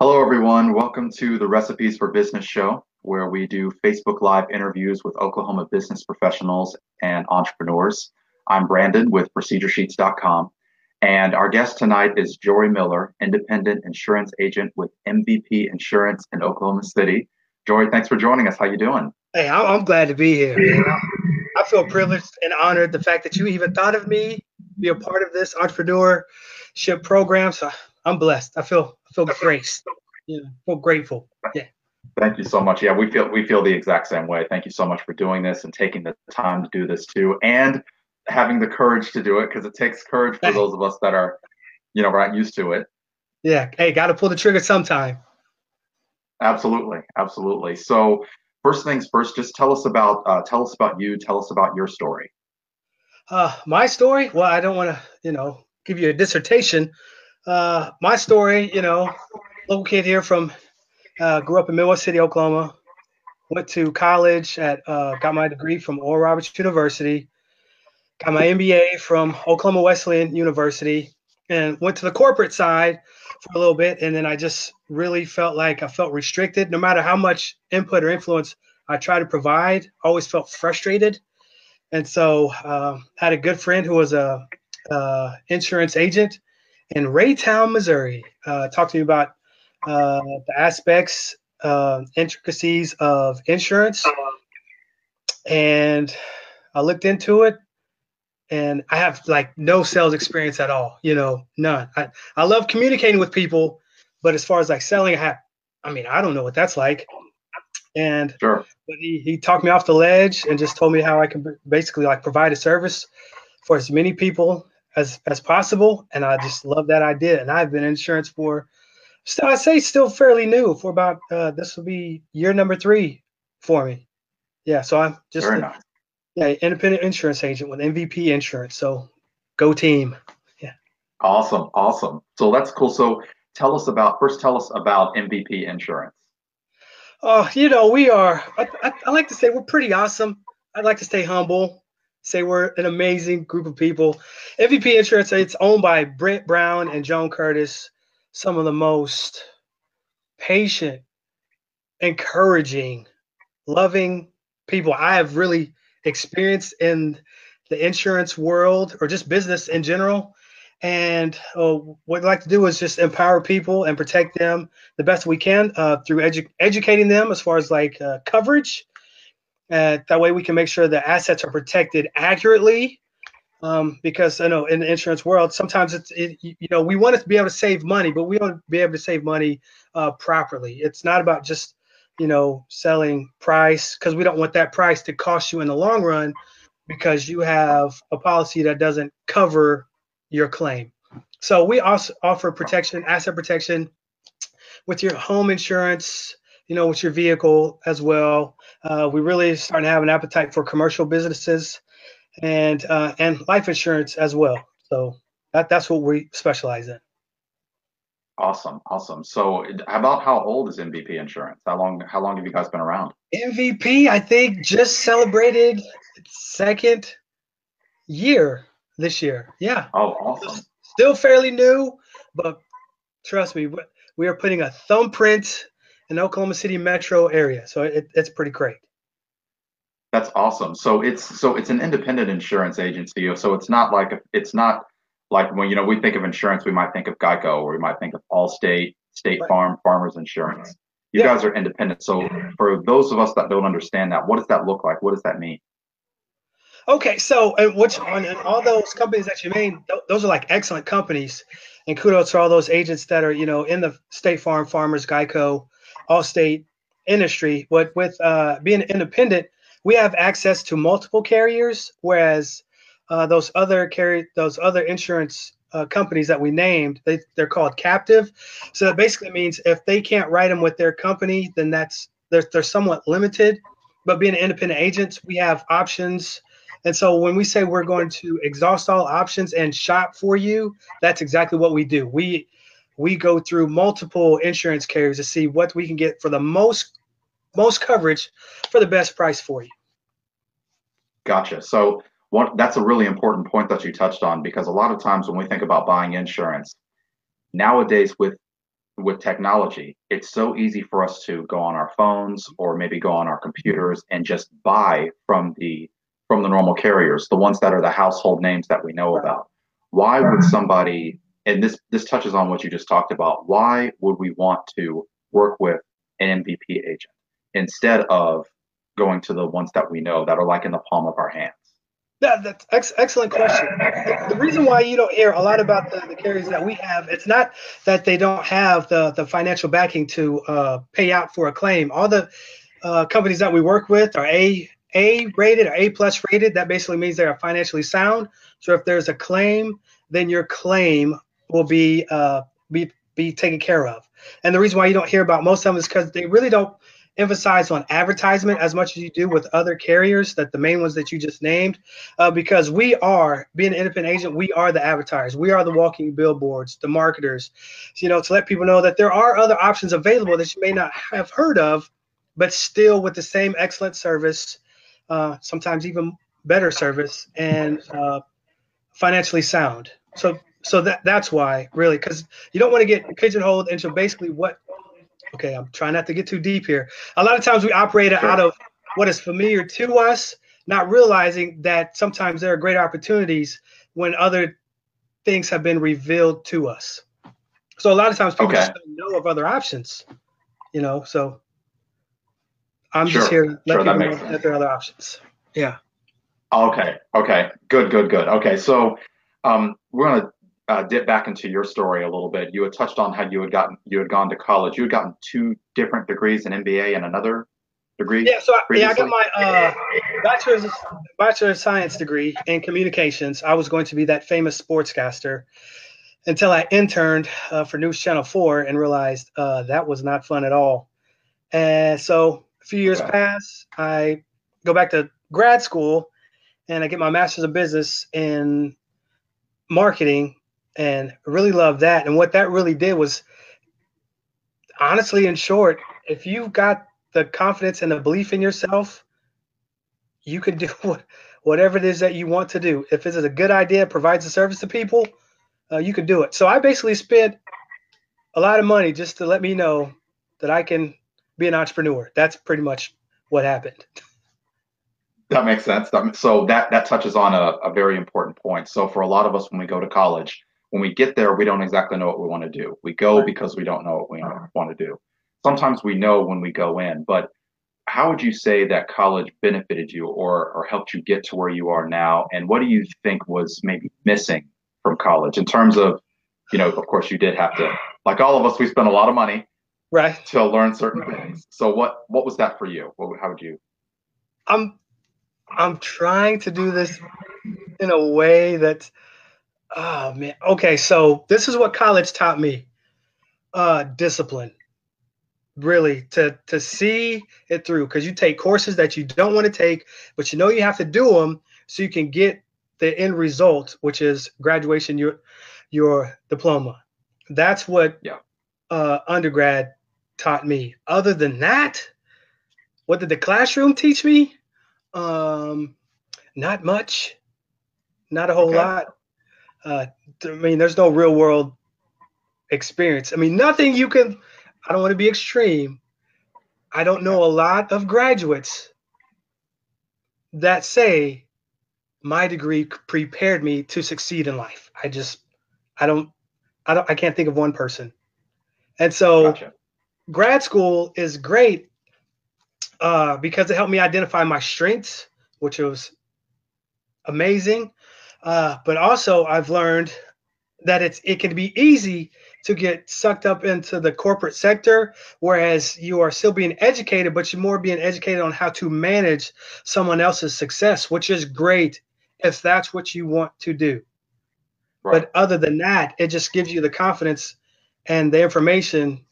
Hello, everyone. Welcome to the Recipes for Business show, where we do Facebook Live interviews with Oklahoma business professionals and entrepreneurs. I'm Brandon with ProcedureSheets.com, and our guest tonight is Jory Miller, independent insurance agent with MVP Insurance in Oklahoma City. Jory, thanks for joining us. How you doing? Hey, I'm glad to be here. I feel privileged and honored the fact that you even thought of me, be a part of this entrepreneurship program. So I'm blessed. I feel I feel graced. Yeah, I feel grateful. Yeah. Thank you so much. Yeah, we feel we feel the exact same way. Thank you so much for doing this and taking the time to do this too, and having the courage to do it because it takes courage for those of us that are, you know, we're not used to it. Yeah. Hey, got to pull the trigger sometime. Absolutely, absolutely. So first things first, just tell us about uh, tell us about you. Tell us about your story. Uh, my story. Well, I don't want to, you know, give you a dissertation. Uh, my story, you know, local kid here from, uh, grew up in Midwest City, Oklahoma. Went to college at, uh, got my degree from Oral Roberts University. Got my MBA from Oklahoma Wesleyan University, and went to the corporate side for a little bit, and then I just really felt like I felt restricted. No matter how much input or influence I tried to provide, I always felt frustrated. And so uh, I had a good friend who was a uh, insurance agent in Raytown, Missouri. Uh, talked to me about uh, the aspects, uh, intricacies of insurance, and I looked into it. And I have like no sales experience at all, you know, none. I, I love communicating with people, but as far as like selling, I have, I mean, I don't know what that's like. And sure. but he, he talked me off the ledge and just told me how I can basically like provide a service for as many people as as possible. And I just love that idea. And I've been in insurance for still I say still fairly new for about uh, this will be year number three for me. Yeah, so I'm just a, nice. yeah independent insurance agent with MVP Insurance. So go team. Yeah. Awesome, awesome. So that's cool. So tell us about first. Tell us about MVP Insurance. Oh, you know we are. I, I, I like to say we're pretty awesome. I'd like to stay humble say we're an amazing group of people. MVP Insurance, it's owned by Brent Brown and Joan Curtis, some of the most patient, encouraging, loving people I have really experienced in the insurance world or just business in general. And uh, what I'd like to do is just empower people and protect them the best we can uh, through edu- educating them as far as like uh, coverage that way we can make sure the assets are protected accurately. Um, because I know in the insurance world, sometimes it's it, you know we want to be able to save money, but we to be able to save money uh, properly. It's not about just you know selling price because we don't want that price to cost you in the long run because you have a policy that doesn't cover your claim. So we also offer protection, asset protection with your home insurance, you know, with your vehicle as well. Uh, we really starting to have an appetite for commercial businesses and uh, and life insurance as well. So that that's what we specialize in. Awesome, awesome. So, about how old is MVP Insurance? How long how long have you guys been around? MVP, I think, just celebrated second year this year. Yeah. Oh, awesome. Still fairly new, but trust me, we are putting a thumbprint in Oklahoma City metro area. So it, it's pretty great. That's awesome. So it's so it's an independent insurance agency. So it's not like it's not like when you know we think of insurance, we might think of Geico or we might think of Allstate, State right. Farm, Farmers Insurance. You yeah. guys are independent. So for those of us that don't understand that, what does that look like? What does that mean? Okay, so and which on and all those companies that you named, those are like excellent companies, and kudos to all those agents that are you know in the State Farm, Farmers, Geico, Allstate industry. But with uh, being independent, we have access to multiple carriers, whereas uh, those other carry those other insurance uh, companies that we named, they, they're called captive. So that basically means if they can't write them with their company, then that's they're, they're somewhat limited. But being independent agents, we have options. And so when we say we're going to exhaust all options and shop for you, that's exactly what we do. We we go through multiple insurance carriers to see what we can get for the most most coverage for the best price for you. Gotcha. So one, that's a really important point that you touched on because a lot of times when we think about buying insurance nowadays with with technology, it's so easy for us to go on our phones or maybe go on our computers and just buy from the from the normal carriers, the ones that are the household names that we know about. Why would somebody and this this touches on what you just talked about, why would we want to work with an MVP agent instead of going to the ones that we know that are like in the palm of our hands? Yeah, that's ex- excellent question. The reason why you don't hear a lot about the, the carriers that we have, it's not that they don't have the, the financial backing to uh, pay out for a claim. All the uh, companies that we work with are A A rated or A plus rated. That basically means they are financially sound. So if there's a claim, then your claim will be uh, be be taken care of. And the reason why you don't hear about most of them is because they really don't emphasize on advertisement as much as you do with other carriers that the main ones that you just named uh, because we are being an independent agent we are the advertisers we are the walking billboards the marketers you know to let people know that there are other options available that you may not have heard of but still with the same excellent service uh, sometimes even better service and uh, financially sound so so that that's why really because you don't want to get pigeonholed into basically what okay, I'm trying not to get too deep here. A lot of times we operate out of what is familiar to us, not realizing that sometimes there are great opportunities when other things have been revealed to us. So a lot of times people okay. just don't know of other options, you know. So I'm sure. just here to let sure, people know sense. that there are other options. Yeah. Okay. Okay. Good. Good. Good. Okay. So um, we're gonna uh, dip back into your story a little bit. You had touched on how you had gotten you had gone to college. You had gotten two different degrees, an MBA and another degree. Yeah, so I, yeah, I got my uh, bachelor's bachelor of science degree in communications. I was going to be that famous sportscaster until I interned uh, for News Channel Four and realized uh, that was not fun at all. And so a few years okay. pass. I go back to grad school and I get my master's of business in marketing and really love that. And what that really did was, honestly, in short, if you've got the confidence and the belief in yourself, you can do what, whatever it is that you want to do. If it's a good idea, provides a service to people, uh, you can do it. So I basically spent a lot of money just to let me know that I can be an entrepreneur. That's pretty much what happened. That makes sense. So that that touches on a, a very important point. So for a lot of us, when we go to college, when we get there, we don't exactly know what we want to do. We go because we don't know what we uh-huh. want to do. Sometimes we know when we go in, but how would you say that college benefited you or, or helped you get to where you are now? And what do you think was maybe missing from college in terms of, you know, of course you did have to, like all of us, we spent a lot of money right to learn certain things. So what, what was that for you? What, how would you? I'm, I'm trying to do this in a way that Oh man. Okay, so this is what college taught me. Uh discipline. Really to to see it through cuz you take courses that you don't want to take, but you know you have to do them so you can get the end result, which is graduation your your diploma. That's what yeah. uh undergrad taught me. Other than that, what did the classroom teach me? Um not much. Not a whole okay. lot uh, I mean, there's no real world experience. I mean, nothing you can. I don't want to be extreme. I don't know a lot of graduates that say my degree prepared me to succeed in life. I just, I don't, I don't, I can't think of one person. And so, gotcha. grad school is great uh, because it helped me identify my strengths, which was amazing. Uh, but also, I've learned that it's it can be easy to get sucked up into the corporate sector, whereas you are still being educated, but you're more being educated on how to manage someone else's success, which is great if that's what you want to do. Right. But other than that, it just gives you the confidence and the information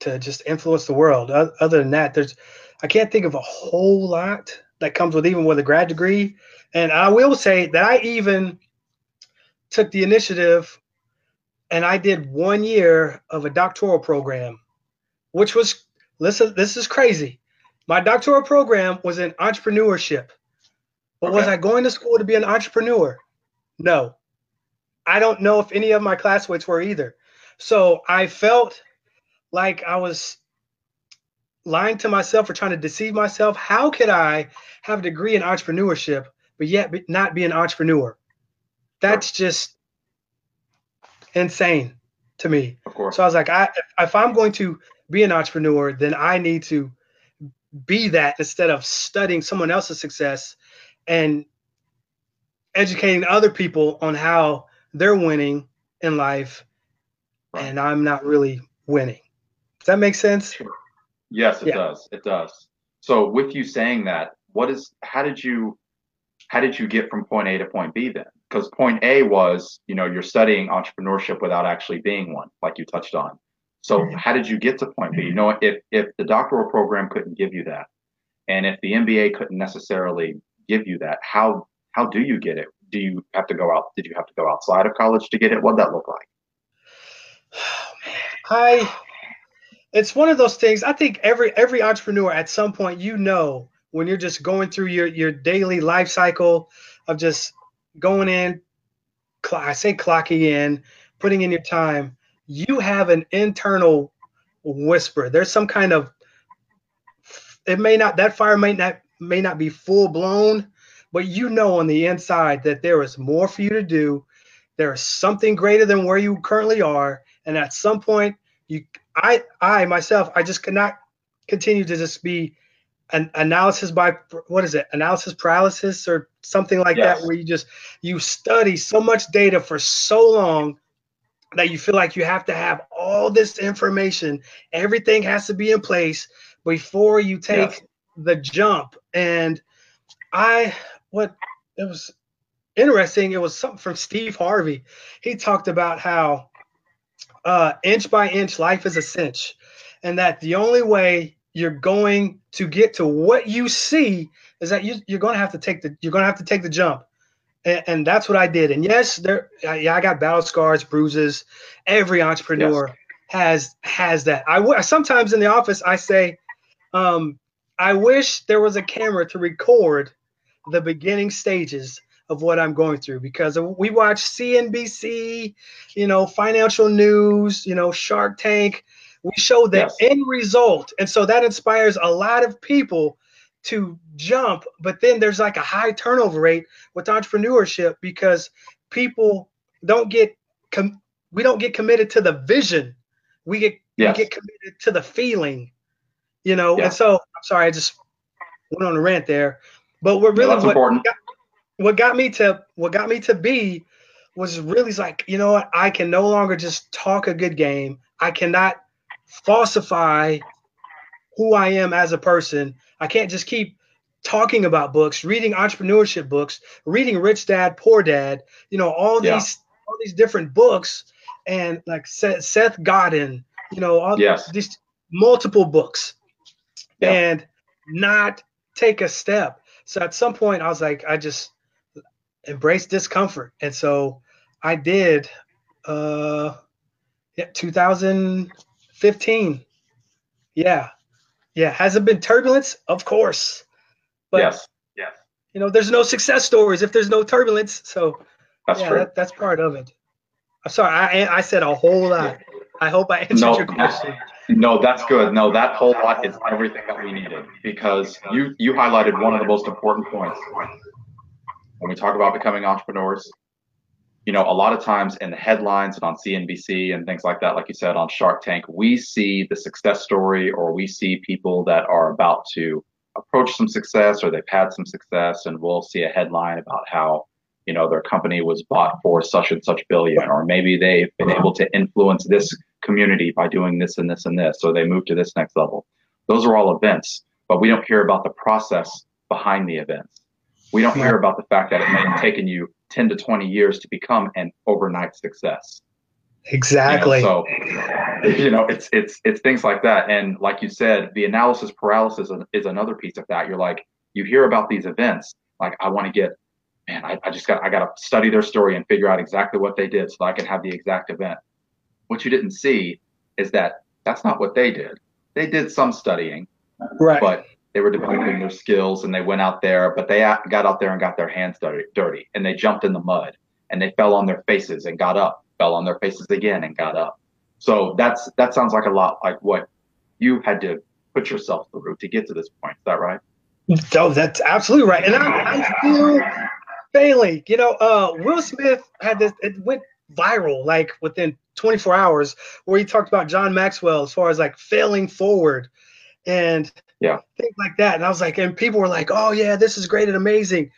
to just influence the world. Other than that, there's I can't think of a whole lot that comes with even with a grad degree and I will say that I even took the initiative and I did one year of a doctoral program, which was listen, this is crazy. My doctoral program was in entrepreneurship. But okay. was I going to school to be an entrepreneur? No. I don't know if any of my classmates were either. So I felt like I was lying to myself or trying to deceive myself. How could I have a degree in entrepreneurship, but yet not be an entrepreneur? That's just insane to me. Of course. So I was like, I if I'm going to be an entrepreneur, then I need to be that instead of studying someone else's success and educating other people on how they're winning in life and I'm not really winning. Does that make sense? Yes, it yeah. does. It does. So with you saying that, what is how did you how did you get from point A to point B then? Because point A was, you know, you're studying entrepreneurship without actually being one, like you touched on. So mm-hmm. how did you get to point B? You know, if if the doctoral program couldn't give you that, and if the MBA couldn't necessarily give you that, how how do you get it? Do you have to go out? Did you have to go outside of college to get it? What'd that look like? I it's one of those things. I think every every entrepreneur at some point, you know, when you're just going through your your daily life cycle of just going in, I say clocking in, putting in your time, you have an internal whisper. There's some kind of it may not that fire may not may not be full blown, but you know on the inside that there is more for you to do. There is something greater than where you currently are, and at some point, you I I myself I just cannot continue to just be an analysis by what is it analysis paralysis or something like yes. that where you just you study so much data for so long that you feel like you have to have all this information everything has to be in place before you take yes. the jump and i what it was interesting it was something from steve harvey he talked about how uh, inch by inch life is a cinch. And that the only way you're going to get to what you see is that you, are going to have to take the you're going to have to take the jump. And, and that's what i did. And yes there yeah i got battle scars bruises. Every entrepreneur yes. has has that. I sometimes in the office i say um, i wish there was a camera to record the beginning stages of what i'm going through because we watch cnbc you know financial news you know shark tank we show the yes. end result. And so that inspires a lot of people to jump. But then there's like a high turnover rate with entrepreneurship because people don't get, com- we don't get committed to the vision. We get, yes. we get committed to the feeling, you know? And so I'm sorry, I just went on a rant there. But we're really, what got, what got me to, what got me to be was really like, you know what? I can no longer just talk a good game. I cannot falsify who I am as a person. I can't just keep talking about books, reading entrepreneurship books, reading Rich Dad Poor Dad, you know, all yeah. these all these different books and like Seth, Seth Godin, you know, all yes. these multiple books yeah. and not take a step. So at some point I was like I just embrace discomfort. And so I did uh yeah, 2000 15. Yeah. Yeah. Has it been turbulence? Of course. But, yes. Yes. You know, there's no success stories if there's no turbulence. So, that's yeah, that, that's part of it. I'm sorry. I, I said a whole lot. I hope I answered no, your question. No, that's good. No, that whole lot is everything that we needed because you you highlighted one of the most important points when we talk about becoming entrepreneurs you know, a lot of times in the headlines and on CNBC and things like that, like you said, on Shark Tank, we see the success story or we see people that are about to approach some success or they've had some success and we'll see a headline about how, you know, their company was bought for such and such billion, or maybe they've been able to influence this community by doing this and this and this, so they move to this next level. Those are all events, but we don't hear about the process behind the events. We don't hear about the fact that it may have taken you 10 to 20 years to become an overnight success. Exactly. You know, so, you know, it's it's it's things like that. And like you said, the analysis paralysis is another piece of that. You're like, you hear about these events, like I want to get, man, I, I just got I got to study their story and figure out exactly what they did so I can have the exact event. What you didn't see is that that's not what they did. They did some studying, right? But they were developing their skills and they went out there, but they got out there and got their hands dirty, and they jumped in the mud and they fell on their faces and got up, fell on their faces again and got up. So that's that sounds like a lot like what you had to put yourself through to get to this point. Is that right? Oh, that's absolutely right. And I, I still failing. You know, uh, Will Smith had this. It went viral like within 24 hours where he talked about John Maxwell as far as like failing forward and yeah things like that. And I was like, and people were like, oh yeah, this is great and amazing.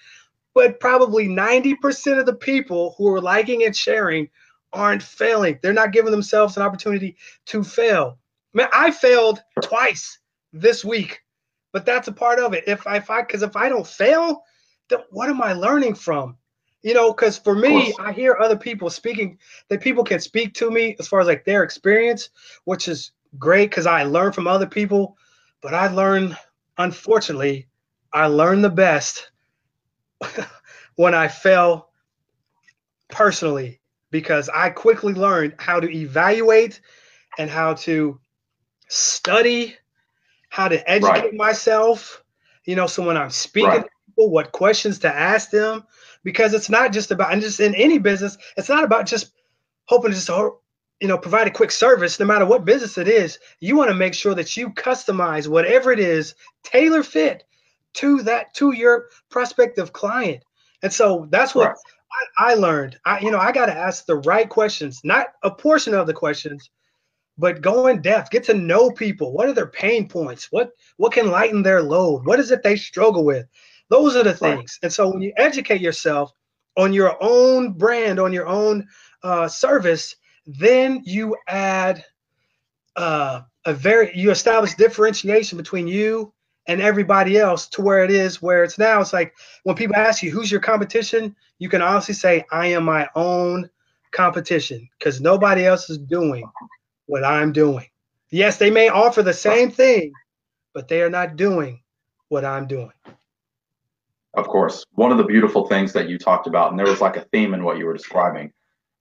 But probably 90% of the people who are liking and sharing aren't failing. They're not giving themselves an opportunity to fail. Man, I failed twice this week, but that's a part of it. If I, if I, because if I don't fail, then what am I learning from? You know, because for me, I hear other people speaking that people can speak to me as far as like their experience, which is great because I learn from other people. But I learn, unfortunately, I learn the best when I fail personally because I quickly learned how to evaluate and how to study, how to educate right. myself. You know, so when I'm speaking right. to people, what questions to ask them, because it's not just about, and just in any business, it's not about just hoping to just, you know, provide a quick service, no matter what business it is. You want to make sure that you customize whatever it is, tailor fit to that, to your prospective client. And so that's what right. I, I learned. I, you know, I got to ask the right questions, not a portion of the questions, but go in depth, get to know people. What are their pain points? What what can lighten their load? What is it they struggle with? Those are the things. Right. And so when you educate yourself on your own brand, on your own uh, service, then you add uh, a very you establish differentiation between you and everybody else to where it is where it's now. It's like when people ask you who's your competition? You can honestly say i am my own competition because nobody else is doing what i'm doing. Yes they may offer the same thing but they are not doing what i'm doing. Of course. One of the beautiful things that you talked about and there was like a theme in what you were describing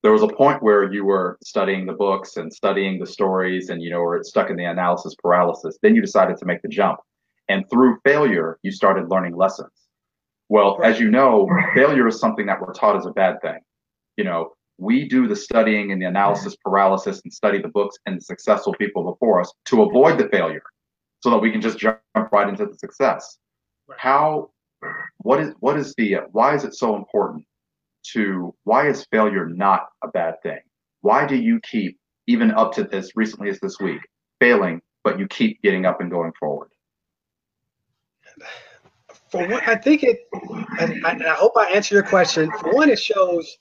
there was a point where you were studying the books and studying the stories and you know were stuck in the analysis paralysis then you decided to make the jump and through failure, you started learning lessons. Well, as you know, failure is something that we're taught as a bad thing. You know, we do the studying and the analysis paralysis and study the books and the successful people before us to avoid the failure so that we can just jump right into the success. How, what is, what is the, why is it so important to, why is failure not a bad thing? Why do you keep, even up to this recently as this week, failing, but you keep getting up and going forward? for one, I think it, and I, and I, hope I answer your question. For one, it shows,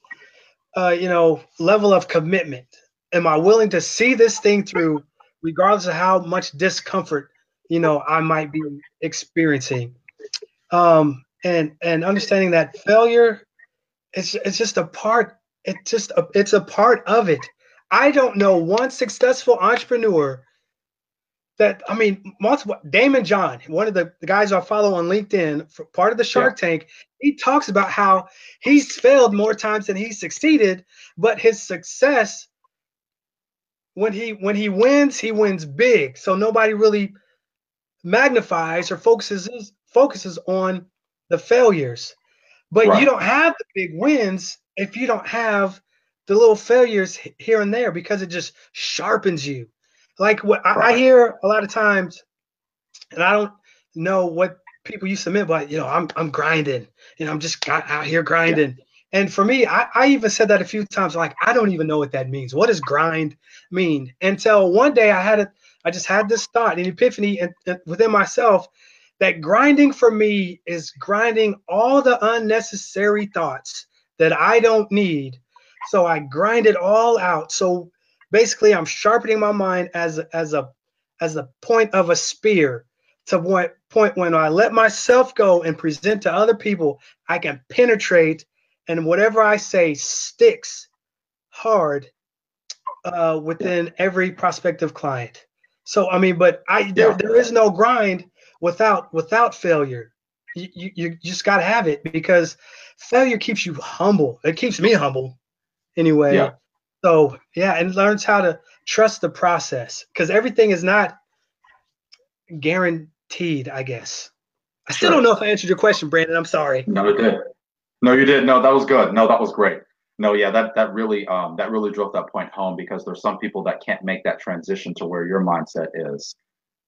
uh, you know, level of commitment. Am I willing to see this thing through, regardless of how much discomfort, you know, I might be experiencing? Um, and and understanding that failure, it's it's just a part. It's just a, it's a part of it. I don't know one successful entrepreneur that I mean, multiple Daymond John, one of the, the guys I follow on LinkedIn, part of the Shark yeah. Tank, he talks about how he's failed more times than he succeeded, but his success when he when he wins, he wins big. So nobody really magnifies or focuses focuses on the failures. But right. you don't have the big wins if you don't have the little failures here and there because it just sharpens you like what I, I hear a lot of times, and I don't know what people used to mean, but you know, I'm I'm grinding. You know, I'm just out here grinding. Yeah. And for me, I, I even said that a few times. Like, I don't even know what that means. What does grind mean? Until one day, I had it. I just had this thought, an epiphany and, and within myself, that grinding for me is grinding all the unnecessary thoughts that I don't need. So I grind it all out. So basically I'm sharpening my mind as as a as a point of a spear to what point point when I let myself go and present to other people, I can penetrate and whatever I say sticks hard uh, within every prospective client. So I mean, but I there, there is no grind without without failure. You, you, you just got to have it because failure keeps you humble. It keeps me humble anyway. Yeah. So yeah, and learns how to trust the process because everything is not guaranteed. I guess. I still sure. don't know if I answered your question, Brandon. I'm sorry. No, you did. No, you did. No, that was good. No, that was great. no, yeah, that that really um, that really drove that point home because there's some people that can't make that transition to where your mindset is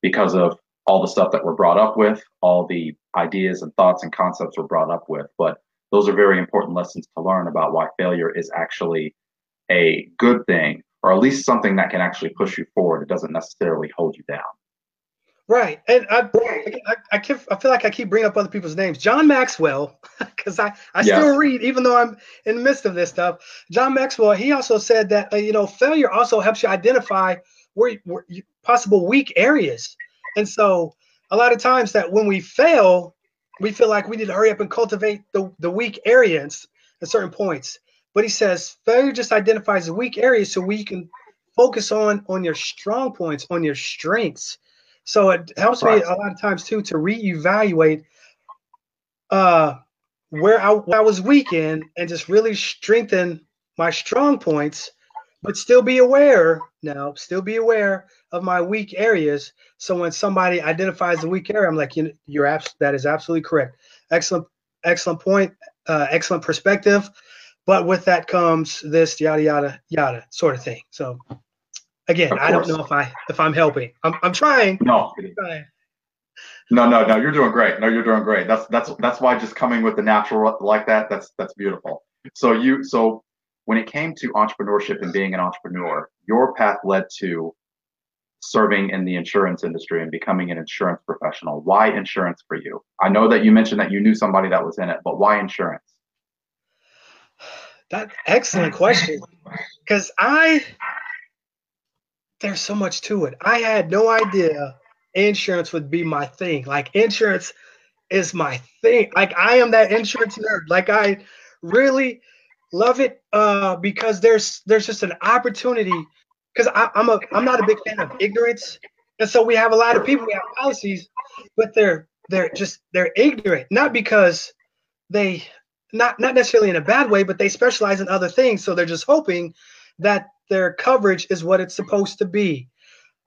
because of all the stuff that we're brought up with, all the ideas and thoughts and concepts we're brought up with. But those are very important lessons to learn about why failure is actually a good thing, or at least something that can actually push you forward. It doesn't necessarily hold you down. Right, and I, I, I, keep, I feel like I keep bringing up other people's names. John Maxwell, because I, I still read even though I'm in the midst of this stuff. John Maxwell, he also said that uh, you know failure also helps you identify where, where possible weak areas, and so a lot of times that when we fail, we feel like we need to hurry up and cultivate the, the weak areas at certain points. But he says failure just identifies the weak areas so we can focus on on your strong points, on your strengths so it helps right. me a lot of times too to reevaluate uh, where I, where I was weak in and just really strengthen my strong points, but still be aware now, still be aware of my weak areas. So when somebody identifies the weak area, I'm like, you, you're abs- that is absolutely correct. Excellent, excellent point, uh, excellent perspective. But with that comes this yada yada yada sort of thing. So Again, I don't know if I if I'm helping. I'm I'm trying. No. No, no, no. You're doing great. No, you're doing great. That's that's that's why just coming with the natural like that. That's that's beautiful. So you so when it came to entrepreneurship and being an entrepreneur, your path led to serving in the insurance industry and becoming an insurance professional. Why insurance for you? I know that you mentioned that you knew somebody that was in it, but why insurance? That excellent question. Because I there's so much to it. I had no idea insurance would be my thing. Like insurance is my thing. Like I am that insurance nerd. Like I really love it uh, because there's there's just an opportunity. Because I'm a I'm not a big fan of ignorance, and so we have a lot of people we have policies, but they're they're just they're ignorant. Not because they not not necessarily in a bad way, but they specialize in other things. So they're just hoping that their coverage is what it's supposed to be.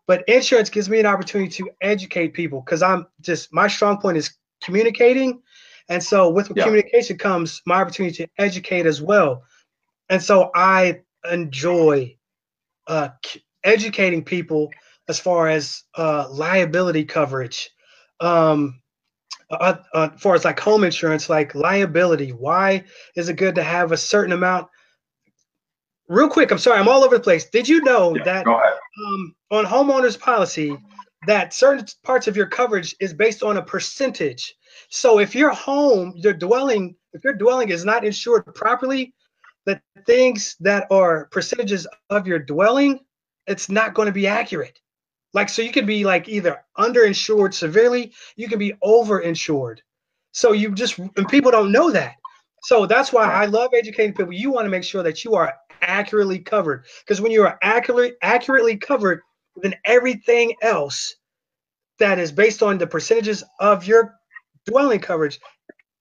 But insurance gives me an opportunity to educate people because I'm just my strong point is communicating. And so with yeah. communication comes my opportunity to educate as well. And so I enjoy uh, educating people as far as uh, liability coverage. Um, uh, uh, as far as like home insurance, like liability, why is it good to have a certain amount real quick, I'm sorry, I'm all over the place. Did you know yeah, that um, on homeowners policy that certain parts of your coverage is based on a percentage? So if your home, your dwelling, if your dwelling is not insured properly, the things that are percentages of your dwelling, it's not going to be accurate. Like so, you can be like either underinsured severely, you can be overinsured. So you just and people don't know that. So that's why I love educating people. You want to make sure that you are accurately covered. Because when you are accurately accurately covered, then everything else that is based on the percentages of your dwelling coverage,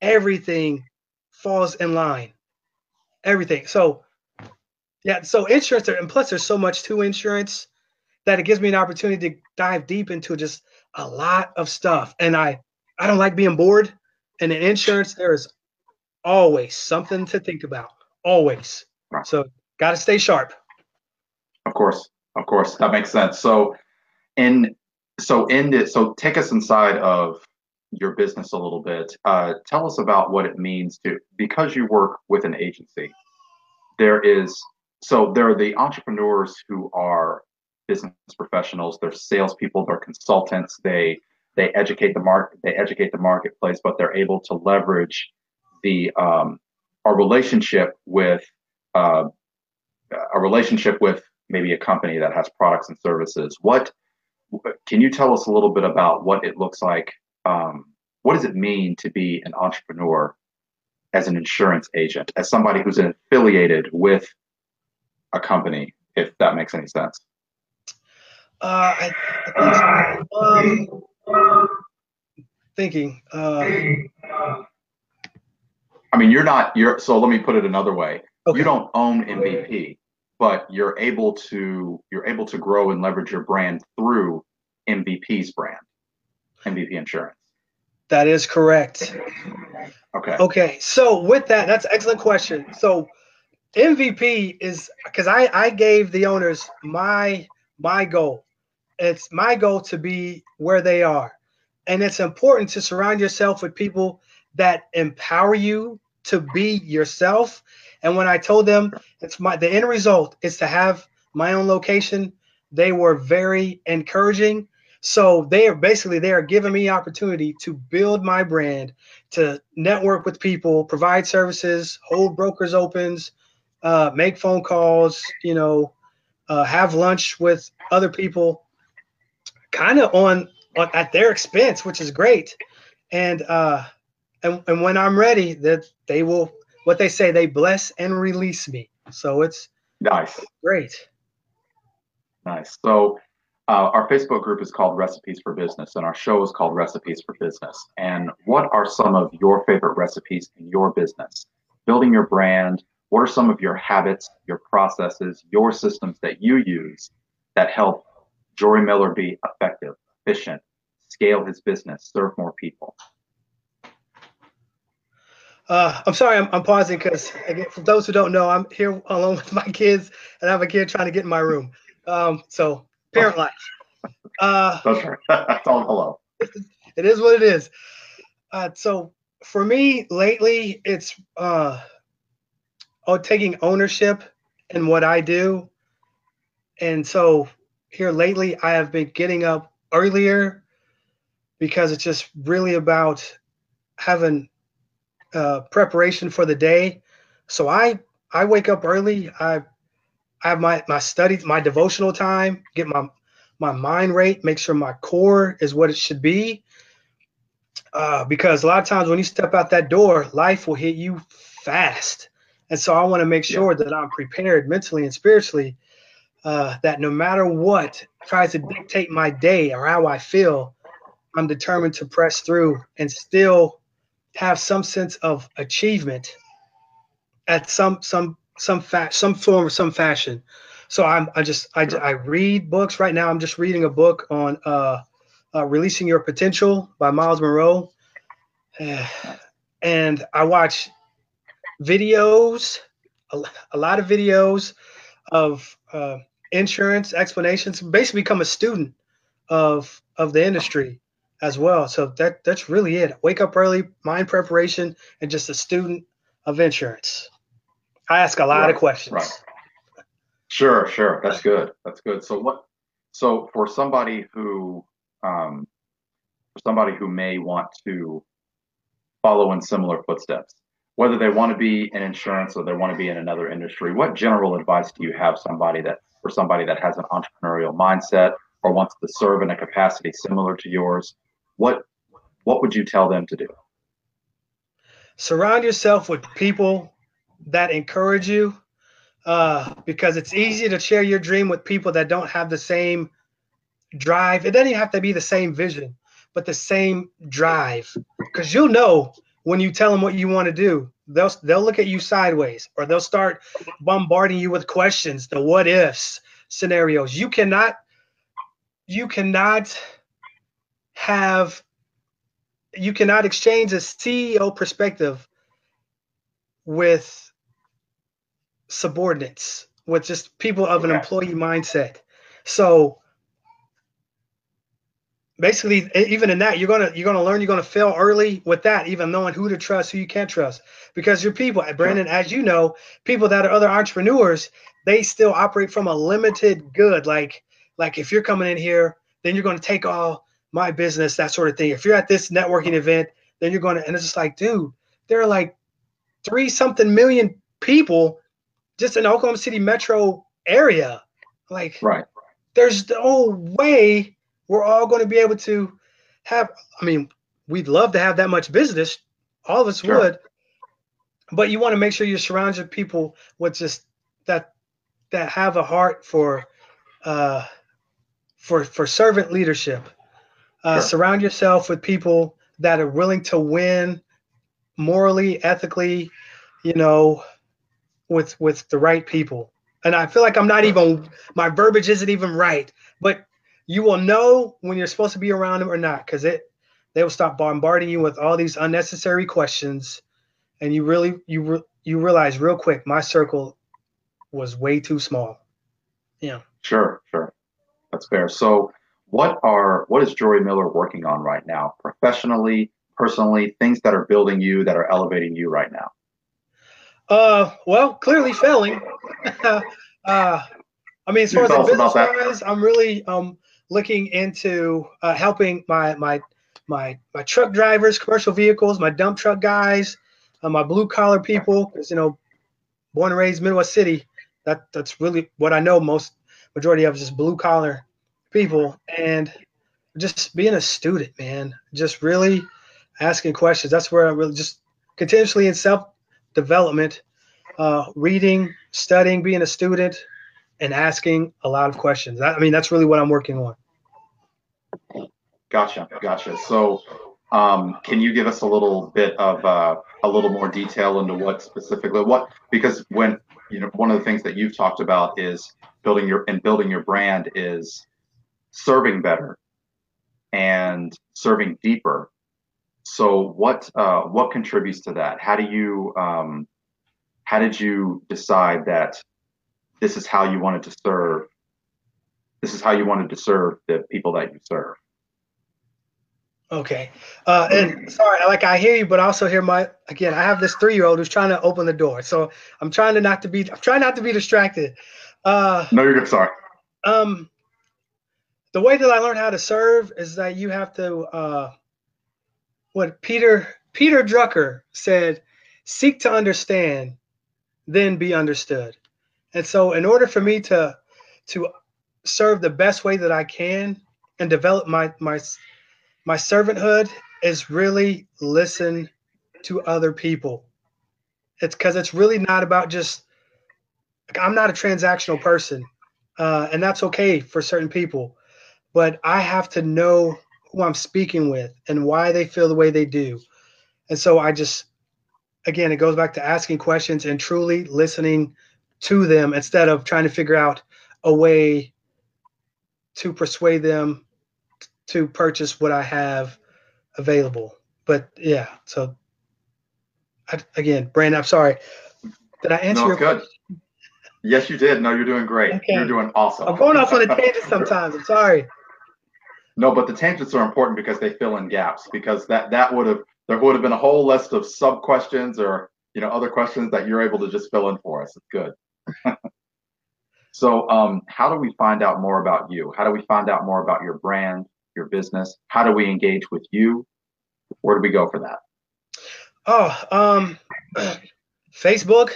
everything falls in line. Everything. So yeah, so insurance and plus there's so much to insurance that it gives me an opportunity to dive deep into just a lot of stuff. And I I don't like being bored. And in insurance, there is always something to think about. Always. Right. So got to stay sharp. Of course, of course, that makes sense. So, in so in it, so take us inside of your business a little bit. Uh, tell us about what it means to because you work with an agency. There is so there are the entrepreneurs who are business professionals. They're salespeople. They're consultants. They they educate the market. They educate the marketplace, but they're able to leverage the um, our relationship with uh, a relationship with maybe a company that has products and services. What can you tell us a little bit about what it looks like? Um, what does it mean to be an entrepreneur as an insurance agent, as somebody who's affiliated with a company, if that makes any sense? Uh, I, I think so. um, thinking. Uh, I mean, you're not. You're so. Let me put it another way. Okay. You don't own MVP but you're able to you're able to grow and leverage your brand through MVP's brand, MVP Insurance. That is correct. Okay. Okay. So with that, that's an excellent question. So MVP is because I I gave the owners my my goal. It's my goal to be where they are, and it's important to surround yourself with people that empower you to be yourself. And when I told them it's my the end result is to have my own location, they were very encouraging. So they are basically they are giving me opportunity to build my brand, to network with people, provide services, hold brokers opens, uh, make phone calls, you know, uh, have lunch with other people, kind of on, on at their expense, which is great. And uh, and and when I'm ready, that they will what they say they bless and release me. So it's nice, great, nice. So. Uh, our Facebook group is called Recipes for Business, and our show is called Recipes for Business. And what are some of your favorite recipes in your business? Building your brand, what are some of your habits, your processes, your systems that you use that help Jory Miller be effective, efficient, scale his business, serve more people? Uh, I'm sorry, I'm, I'm pausing because, for those who don't know, I'm here alone with my kids, and I have a kid trying to get in my room. Um, so, parent life. Uh, That's right. Tell hello. It is what it is. Uh, so, for me, lately, it's uh, oh, taking ownership in what I do. And so here lately, I have been getting up earlier because it's just really about having uh, preparation for the day. So I I wake up early. I I have my my studies, my devotional time, get my my mind rate, make sure my core is what it should be. Uh, because a lot of times when you step out that door, life will hit you fast. And so I want to make sure that I'm prepared mentally and spiritually uh, that no matter what tries to dictate my day or how I feel, I'm determined to press through and still have some sense of achievement at some some some fa- some form or some fashion. So I'm I just I, I read books right now. I'm just reading a book on uh, uh, releasing your potential by Myles Munroe, and I watch videos, a, a lot of videos of uh, insurance explanations. Basically, become a student of of the industry as well. So that that's really it. Wake up early, mind preparation, and just a student of insurance. I ask a lot right, of questions. Right. Sure, sure. That's good. That's good. So what? So for somebody who, um, for somebody who may want to follow in similar footsteps, whether they want to be in insurance or they want to be in another industry, what general advice do you have somebody that for somebody that has an entrepreneurial mindset or wants to serve in a capacity similar to yours? What what would you tell them to do? Surround yourself with people that encourage you, uh, because it's easy to share your dream with people that don't have the same drive. It doesn't have to be the same vision, but the same drive. Because you'll know when you tell them what you want to do, they'll they'll look at you sideways or they'll start bombarding you with questions, the what ifs scenarios. You cannot you cannot have you cannot exchange a CEO perspective with subordinates, with just people of an employee mindset. So basically even in that you're gonna you're gonna learn you're gonna fail early with that even knowing who to trust who you can't trust. Because your people brandon as you know people that are other entrepreneurs they still operate from a limited good. Like like if you're coming in here then you're going to take all my business that sort of thing. If you're at this networking event then you're going to and it's just like dude there are like three something million people just in the oklahoma city metro area. Like right. there's no way we're all going to be able to have i mean we'd love to have that much business. All of us sure. would. But you want to make sure you surround your people with just that that have a heart for uh for for servant leadership. Uh, sure. surround yourself with people that are willing to win morally ethically you know with with the right people and i feel like i'm not even my verbiage isn't even right but you will know when you're supposed to be around them or not because it they will stop bombarding you with all these unnecessary questions and you really you re, you realize real quick my circle was way too small. Yeah. Sure, sure. That's fair. So what are what is Jory Miller working on right now, professionally, personally, things that are building you, that are elevating you right now? Uh, well, clearly failing. uh, I mean, as far as the business wise, I'm really um looking into uh, helping my my my my truck drivers, commercial vehicles, my dump truck guys, uh, my blue collar people. Because you know, born and raised Midwest City, that that's really what I know. Most majority of is just blue collar people, and just being a student, man. Just really asking questions. That's where I really just continuously in self development, uh, reading, studying, being a student, and asking a lot of questions. I mean, that's really what I'm working on. Gotcha, gotcha. So, um, can you give us a little bit of uh, a little more detail into what specifically what because when you know one of the things that you've talked about is building your and building your brand is serving better and serving deeper. So, what uh, what contributes to that? How do you um, how did you decide that this is how you wanted to serve? This is how you wanted to serve the people that you serve. Okay. Uh, and sorry, like I hear you, but I also hear my again. I have this three-year-old who's trying to open the door, so I'm trying to not to be. I'm trying not to be distracted. Uh, no, you're good. Sorry. Um, the way that I learned how to serve is that you have to. What Peter Peter Drucker said: "Seek to understand, then be understood." And so, in order for me to to serve the best way that I can and develop my my my servanthood is really listen to other people. It's because it's really not about just. I'm not a transactional person, uh, and that's okay for certain people. But I have to know who I'm speaking with and why they feel the way they do. And so I just, again, it goes back to asking questions and truly listening to them instead of trying to figure out a way to persuade them to purchase what I have available. But yeah, so I, again, Brandon, I'm sorry. Did I answer no, your good. question? Yes, you did. No, you're doing great. Okay. You're doing awesome. I'm going off on a tangent sometimes. I'm sorry. No, but the tangents are important because they fill in gaps. Because that that would have there would have been a whole list of sub questions or you know other questions that you're able to just fill in for us. It's good. so, um, how do we find out more about you? How do we find out more about your brand, your business? How do we engage with you? Where do we go for that? Oh, um, Facebook,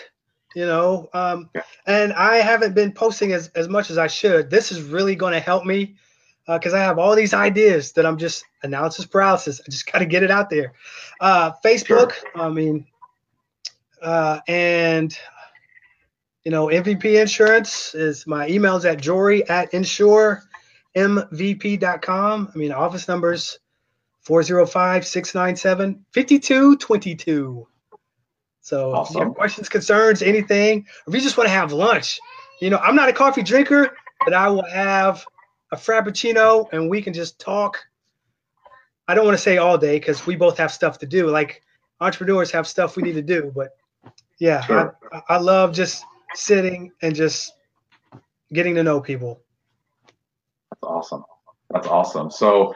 you know, um, yeah. and I haven't been posting as, as much as I should. This is really going to help me because uh, I have all these ideas that I'm just analysis paralysis. I just got to get it out there. Uh, Facebook, sure. I mean, uh, and you know, MVP insurance is my emails at jory at insuremvp.com. I mean, office numbers 405 697 5222. So awesome. if you have questions, concerns, anything, or if you just want to have lunch, you know, I'm not a coffee drinker, but I will have a frappuccino and we can just talk. I don't want to say all day because we both have stuff to do. Like entrepreneurs have stuff we need to do, but yeah, sure. I, I love just sitting and just getting to know people. That's awesome. That's awesome. So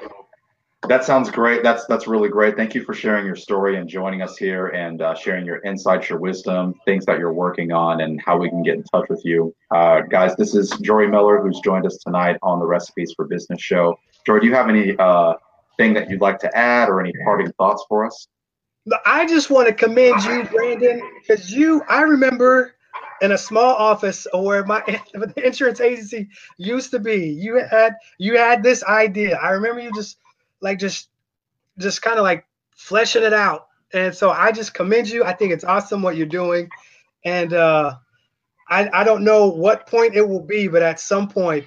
that sounds great. That's that's really great. Thank you for sharing your story and joining us here and uh, sharing your insights, your wisdom, things that you're working on, and how we can get in touch with you, uh, guys. This is Jory Miller, who's joined us tonight on the Recipes for Business show. Jory, do you have any uh, thing that you'd like to add or any parting thoughts for us? I just want to commend you, Brandon, because you. I remember in a small office where my the insurance agency used to be. You had you had this idea. I remember you just like just just kind of like fleshing it out. And so I just commend you. I think it's awesome what you're doing. And uh I I don't know what point it will be, but at some point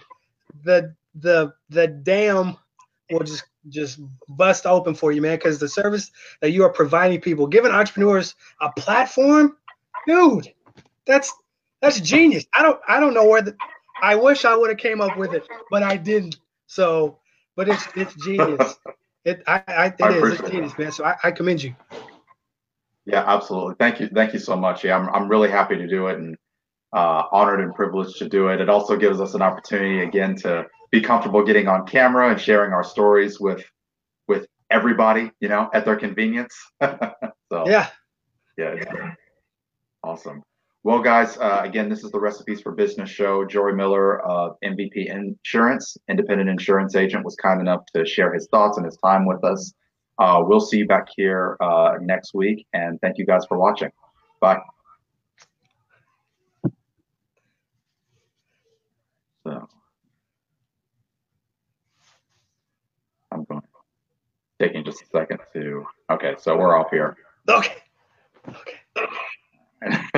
the the the dam will just just bust open for you, man, because the service that you are providing people, giving entrepreneurs a platform, dude, that's that's genius. I don't I don't know where the I wish I would have came up with it, but I didn't. So, but it's it's genius. It I, I it I is, it's genius, man. So I, I commend you. Yeah, absolutely. Thank you. Thank you so much. Yeah, I'm I'm really happy to do it and uh, honored and privileged to do it. It also gives us an opportunity again to be comfortable getting on camera and sharing our stories with with everybody, you know, at their convenience. so yeah, yeah, awesome. Well, guys, uh, again, this is the Recipes for Business show. Jory Miller, uh, MVP Insurance, independent insurance agent, was kind enough to share his thoughts and his time with us. Uh, we'll see you back here uh, next week, and thank you guys for watching. Bye. So I'm going taking just a second to. Okay, so we're off here. Okay. Okay.